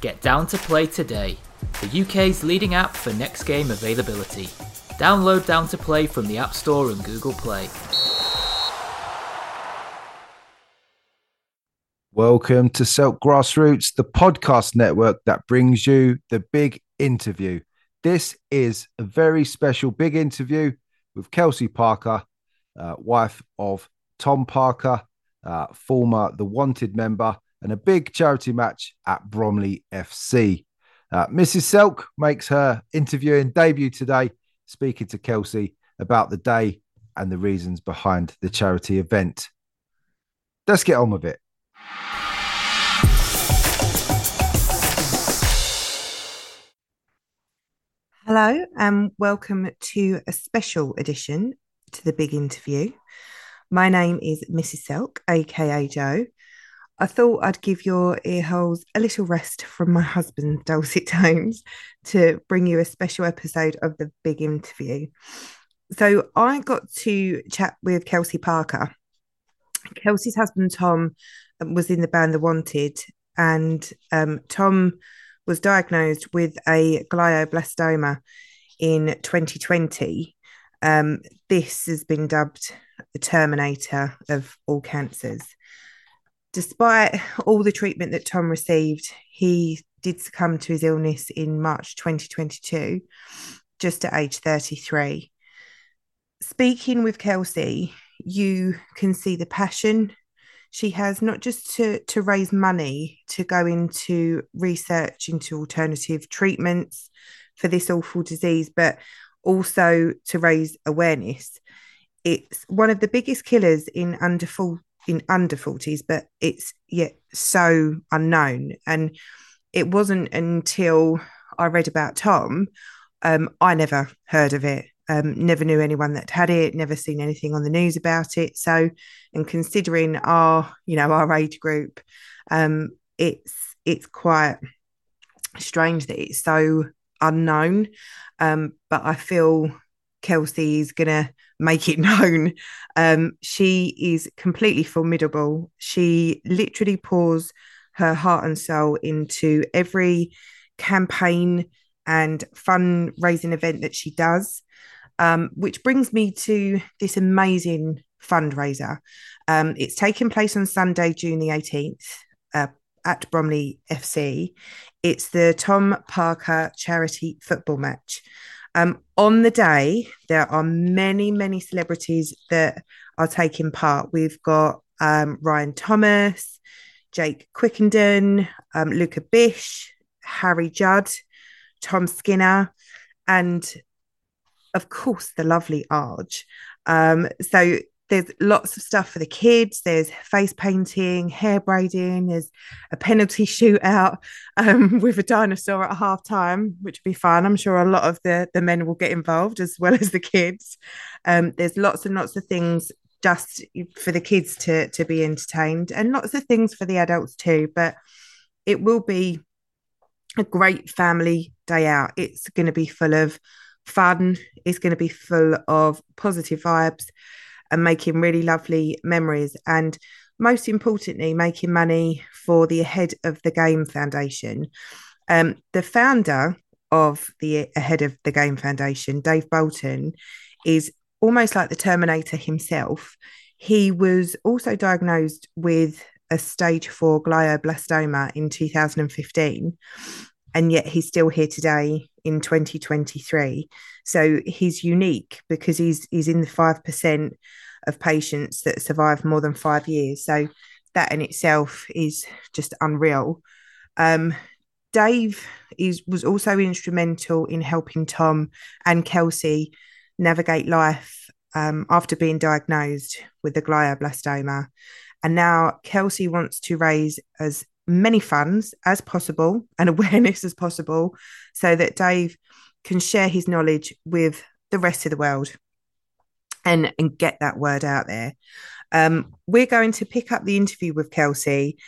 Get Down to Play today. The UK's leading app for next game availability. Download Down to Play from the App Store and Google Play. Welcome to Selk Grassroots, the podcast network that brings you the big interview. This is a very special big interview with Kelsey Parker, uh, wife of Tom Parker, uh, former The Wanted member, and a big charity match at Bromley FC. Uh, Mrs. Selk makes her interviewing debut today, speaking to Kelsey about the day and the reasons behind the charity event. Let's get on with it. Hello, and welcome to a special edition to the big interview. My name is Mrs. Selk, aka Joe. I thought I'd give your earholes a little rest from my husband's dulcet tones to bring you a special episode of the big interview. So I got to chat with Kelsey Parker. Kelsey's husband Tom um, was in the band The Wanted, and um, Tom was diagnosed with a glioblastoma in 2020. Um, this has been dubbed the Terminator of all cancers. Despite all the treatment that Tom received, he did succumb to his illness in March 2022, just at age 33. Speaking with Kelsey, you can see the passion she has not just to to raise money to go into research into alternative treatments for this awful disease but also to raise awareness it's one of the biggest killers in under in under 40s but it's yet so unknown. And it wasn't until i read about tom um, i never heard of it. Um, never knew anyone that had it never seen anything on the news about it. So and considering our you know our age group um, it's it's quite strange that it's so unknown. Um, but i feel kelsey is gonna make it known. Um, she is completely formidable. She literally pours her heart and soul into every campaign and fundraising event that she does. Um, which brings me to this amazing fundraiser. Um, it's taking place on Sunday, June the 18th uh, at Bromley FC. It's the Tom Parker charity football match. Um, on the day, there are many, many celebrities that are taking part. We've got um, Ryan Thomas, Jake Quickenden, um, Luca Bish, Harry Judd, Tom Skinner, and of course, the lovely Arg. Um, so there's lots of stuff for the kids. There's face painting, hair braiding. There's a penalty shootout um, with a dinosaur at half time, which would be fun. I'm sure a lot of the the men will get involved as well as the kids. Um, there's lots and lots of things just for the kids to to be entertained, and lots of things for the adults too. But it will be a great family day out. It's going to be full of fun. It's going to be full of positive vibes and making really lovely memories. And most importantly, making money for the Ahead of the Game Foundation. Um, the founder of the Ahead of the Game Foundation, Dave Bolton, is almost like the Terminator himself. He was also diagnosed with a stage four glioblastoma in 2015, and yet he's still here today in 2023. So he's unique because he's he's in the five percent of patients that survive more than five years. So that in itself is just unreal. Um, Dave is was also instrumental in helping Tom and Kelsey navigate life um, after being diagnosed with the glioblastoma. And now Kelsey wants to raise as many fans as possible and awareness as possible so that Dave can share his knowledge with the rest of the world and, and get that word out there. Um, we're going to pick up the interview with Kelsey.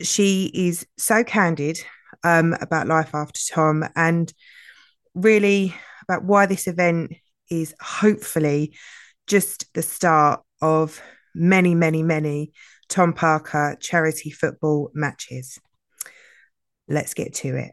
She is so candid um, about life after Tom and really about why this event is hopefully just the start of many, many, many Tom Parker charity football matches. Let's get to it.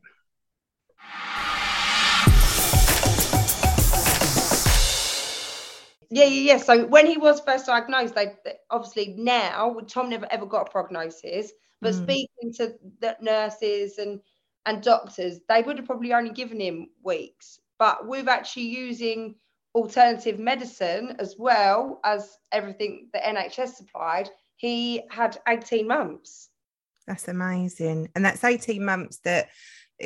Yeah, yeah, yeah. So when he was first diagnosed, they obviously now Tom never ever got a prognosis, but mm. speaking to the nurses and and doctors, they would have probably only given him weeks. But with actually using alternative medicine as well as everything the NHS supplied, he had 18 months. That's amazing. And that's 18 months that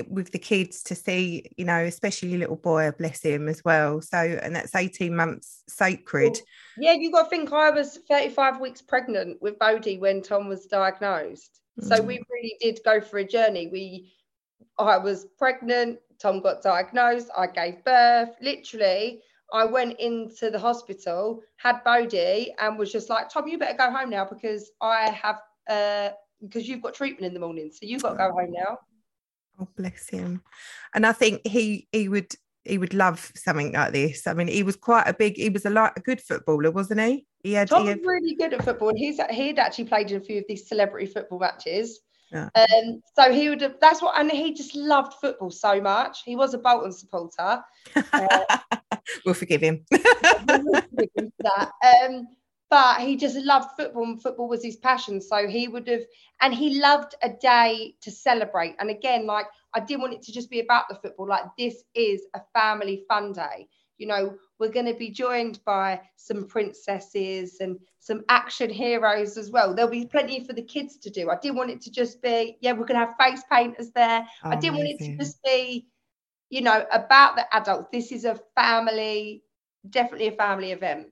with the kids to see, you know, especially little boy, bless him as well. So, and that's 18 months sacred. Yeah, you got to think I was 35 weeks pregnant with Bodhi when Tom was diagnosed. Mm. So we really did go for a journey. We, I was pregnant, Tom got diagnosed, I gave birth. Literally, I went into the hospital, had Bodhi, and was just like, Tom, you better go home now because I have, uh, because you've got treatment in the morning. So you've got to go home now. Oh, bless him. And I think he he would he would love something like this. I mean, he was quite a big, he was a lot a good footballer, wasn't he? He had, Tom's he had... really good at football, and he's he'd actually played in a few of these celebrity football matches. Yeah. Um, so he would have, that's what, and he just loved football so much. He was a Bolton supporter. Uh, we'll forgive him. Um, but he just loved football and football was his passion. So he would have and he loved a day to celebrate. And again like i didn't want it to just be about the football. Like this is a family fun day. You know we're going to be joined by some princesses and some action heroes as well. There'll be plenty for the kids to do. I didn't want it to just be yeah we're going to have face painters there. Oh, i didn't amazing. want it to just be you know about the adults this is a family definitely a family event.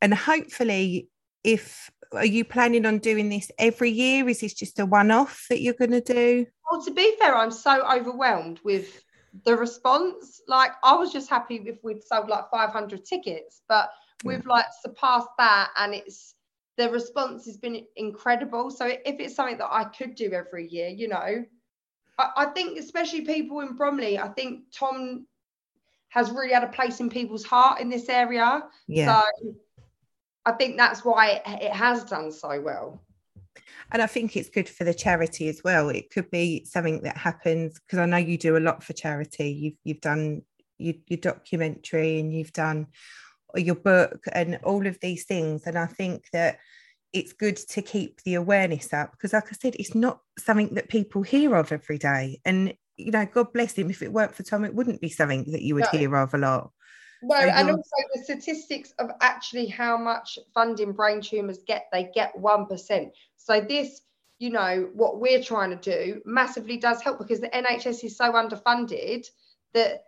And hopefully if are you planning on doing this every year? Is this just a one-off that you're going to do? Well to be fair i'm so overwhelmed with the response. Like i was just happy if we'd sold like 500 tickets but we've like surpassed that and it's the response has been incredible. So if it's something that i could do every year you know I, I think especially people in bromley i think tom has really had a place in people's heart in this area yeah so I think that's why it has done so well. And I think it's good for the charity as well. It could be something that happens because I know you do a lot for charity. You've you've done your, your documentary and you've done your book and all of these things. And I think that it's good to keep the awareness up because, like I said, it's not something that people hear of every day. And you know, God bless him. If it weren't for Tom, it wouldn't be something that you would no. hear of a lot. No, so and also the statistics of actually how much funding brain tumors get, they get 1%. So this, you know, what we're trying to do massively does help because the NHS is so underfunded that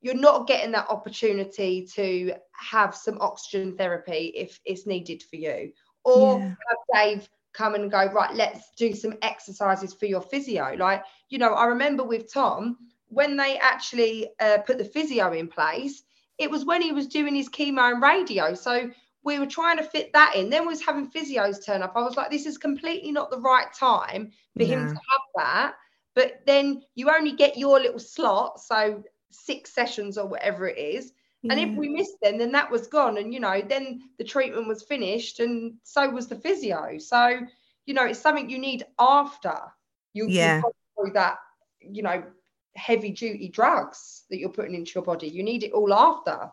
you're not getting that opportunity to have some oxygen therapy if it's needed for you. Or yeah. have Dave come and go, right, let's do some exercises for your physio. Like, you know, I remember with Tom, when they actually uh, put the physio in place, it was when he was doing his chemo and radio. So we were trying to fit that in. Then we was having physios turn up. I was like, this is completely not the right time for him to have that. But then you only get your little slot, so six sessions or whatever it is. And if we missed them, then that was gone. And you know, then the treatment was finished, and so was the physio. So you know, it's something you need after you, yeah. through that, you know, heavy duty drugs that you're putting into your body. You need it all after.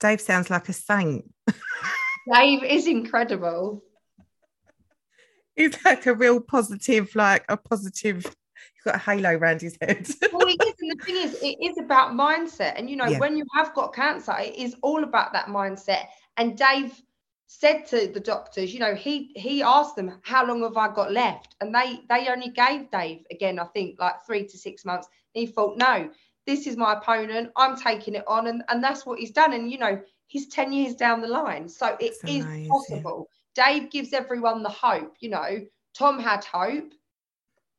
Dave sounds like a saint. Dave is incredible. He's like a real positive, like a positive. Got a halo around his head. well, it is, and the thing is, it is about mindset. And you know, yeah. when you have got cancer, it is all about that mindset. And Dave said to the doctors, you know, he he asked them, how long have I got left? And they they only gave Dave again, I think, like three to six months. And He thought, no, this is my opponent. I'm taking it on. And, and that's what he's done. And, you know, he's 10 years down the line. So it is possible. Dave gives everyone the hope. You know, Tom had hope.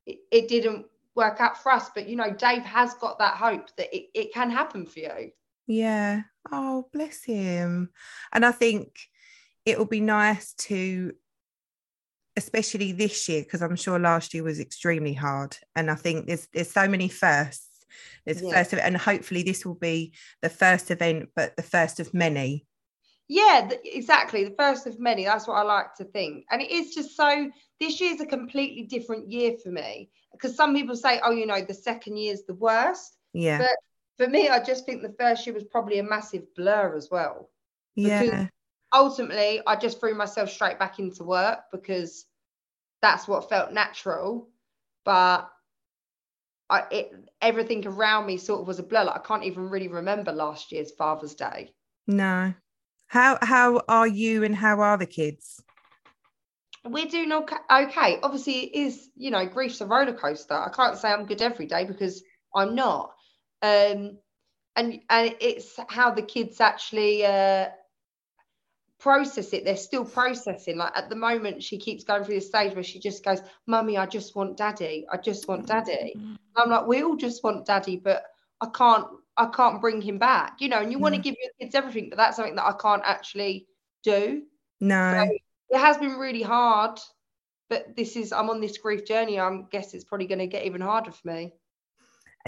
it, it didn't work out for us. But you know, Dave has got that hope that it, it can happen for you. Yeah. Oh, bless him. And I think it will be nice to, especially this year, because I'm sure last year was extremely hard. And I think there's there's so many firsts. There's Yeah. first of, and hopefully this will be the first event, but the first of many. Yeah, exactly. The first of many. That's what I like to think. And it is just so, this year's a completely different year for me. Because some people say, oh, you know, the second year's the worst. Yeah. But for me, I just think the first year was probably a massive blur as well. yeah. Ultimately, I just threw myself straight back into work because that's what felt natural. But I, it, everything around me sort of was a blur. Like I can't even really remember last year's Father's Day. No. How how are you and how are the kids? We're doing okay. okay. Obviously, it is, you know, grief's a roller coaster. I can't say I'm good every day because I'm not. Um, and and it's how the kids actually uh, process it. They're still processing. Like at the moment, she keeps going through this stage where she just goes, "Mummy, I just want daddy. I just want daddy." And I'm like, "We all just want daddy, but I can't. I can't bring him back. You know." And you want to give your kids everything, but that's something that I can't actually do No. It has been really hard but this is i'm on this grief journey i'm guess it's probably going to get even harder for me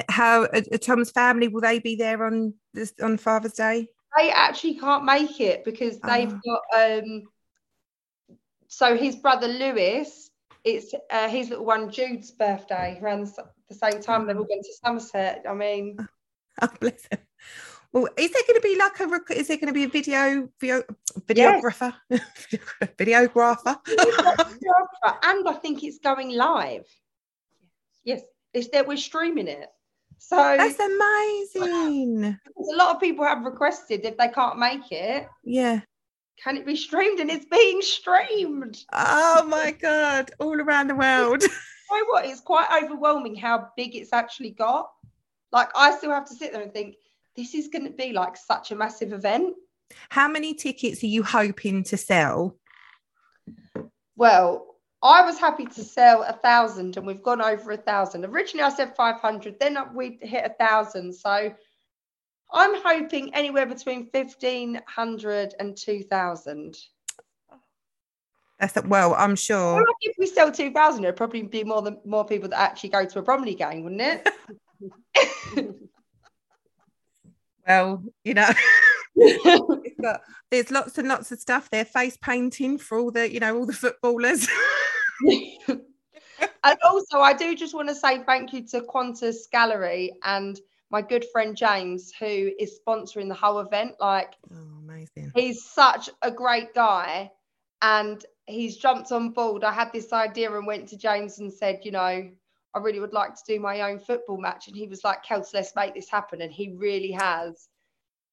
How uh, uh, Tom's family will they be there on this on Father's Day? they actually can't make it because they've got um so his brother lewis it's uh, his little one jude's birthday around the same time they've all gone to somerset i mean Oh, bless him. Well, is there going to be like a rec- is there going to be a video, video videographer, videographer? videographer, and i think it's going live yes it's that we're streaming it so That's amazing. a lot of people have requested if they can't make it Yeah. can it be streamed and it's being streamed Oh my god! All around the world. you know what it's quite overwhelming how big it's actually got like i still have to sit there and think this is going to be like such a massive event. How many tickets are you hoping to sell? well i was happy to sell a thousand and we've gone over a thousand. Originally i said 500 then we hit a thousand. So i'm hoping anywhere between 1500 and 2000 That's well, I'm sure. like if we sell 2000 it'd probably be more than more people that actually go to a Bromley game wouldn't it Well, you know, got- there's lots and lots of stuff there. Face painting for all the, you know, all the footballers. and also, I do just want to say thank you to Qantas Gallery and my good friend James, who is sponsoring the whole event. Like, oh, amazing. he's such a great guy and he's jumped on board. I had this idea and went to James and said, you know, I really would like to do my own football match. And he was like, Kels, let's make this happen. And he really has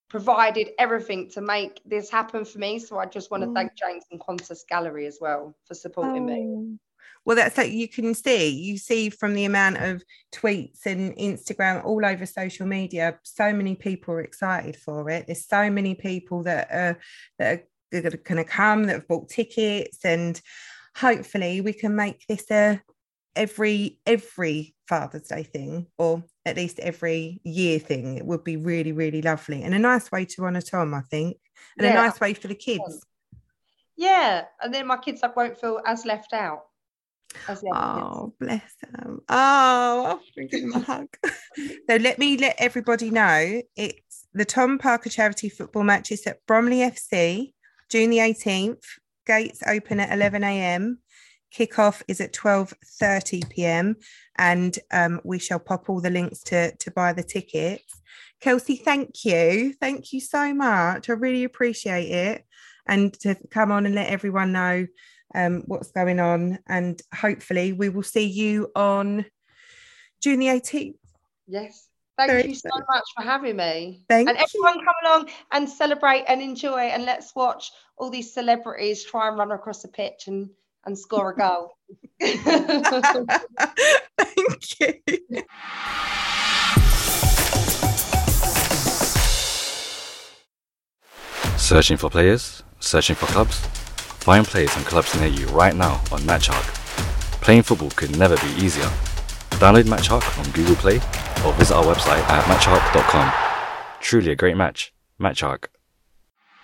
provided everything to make this happen for me. So I just want to Mm. thank James and Qantas Gallery as well for supporting me. Oh. Well, that's like you can see, you see from the amount of tweets and Instagram all over social media, so many people are excited for it. There's so many people that are that are going to come that have bought tickets, and hopefully we can make this a every every Father's Day thing, or at least every year thing. It would be really, really lovely and a nice way to honour Tom, I think, and a nice way for the kids. Yeah. And then my kids like, won't feel as left out. As kids. Oh, bless them. Oh, I'll give them a hug. so let me let everybody know it's the Tom Parker charity football match is at Bromley FC, June the 18th. Gates open at 11 a.m. Kickoff is at 12:30 p.m. and um, we shall pop all the links to to buy the tickets. Kelsey, thank you, thank you so much. I really appreciate it, and to come on and let everyone know um, what's going on. And hopefully, we will see you on June the 18th. Yes. Thank Very you so much for having me. Thank and you. everyone come along and celebrate and enjoy and let's watch all these celebrities try and run across the pitch and and score a goal. Thank you. Searching for players? Searching for clubs? Find players and clubs near you right now on MatchHawk. Playing football could never be easier. Download MatchHawk on Google Play or visit our website at matchhawk.com. Truly a great match. MatchHawk.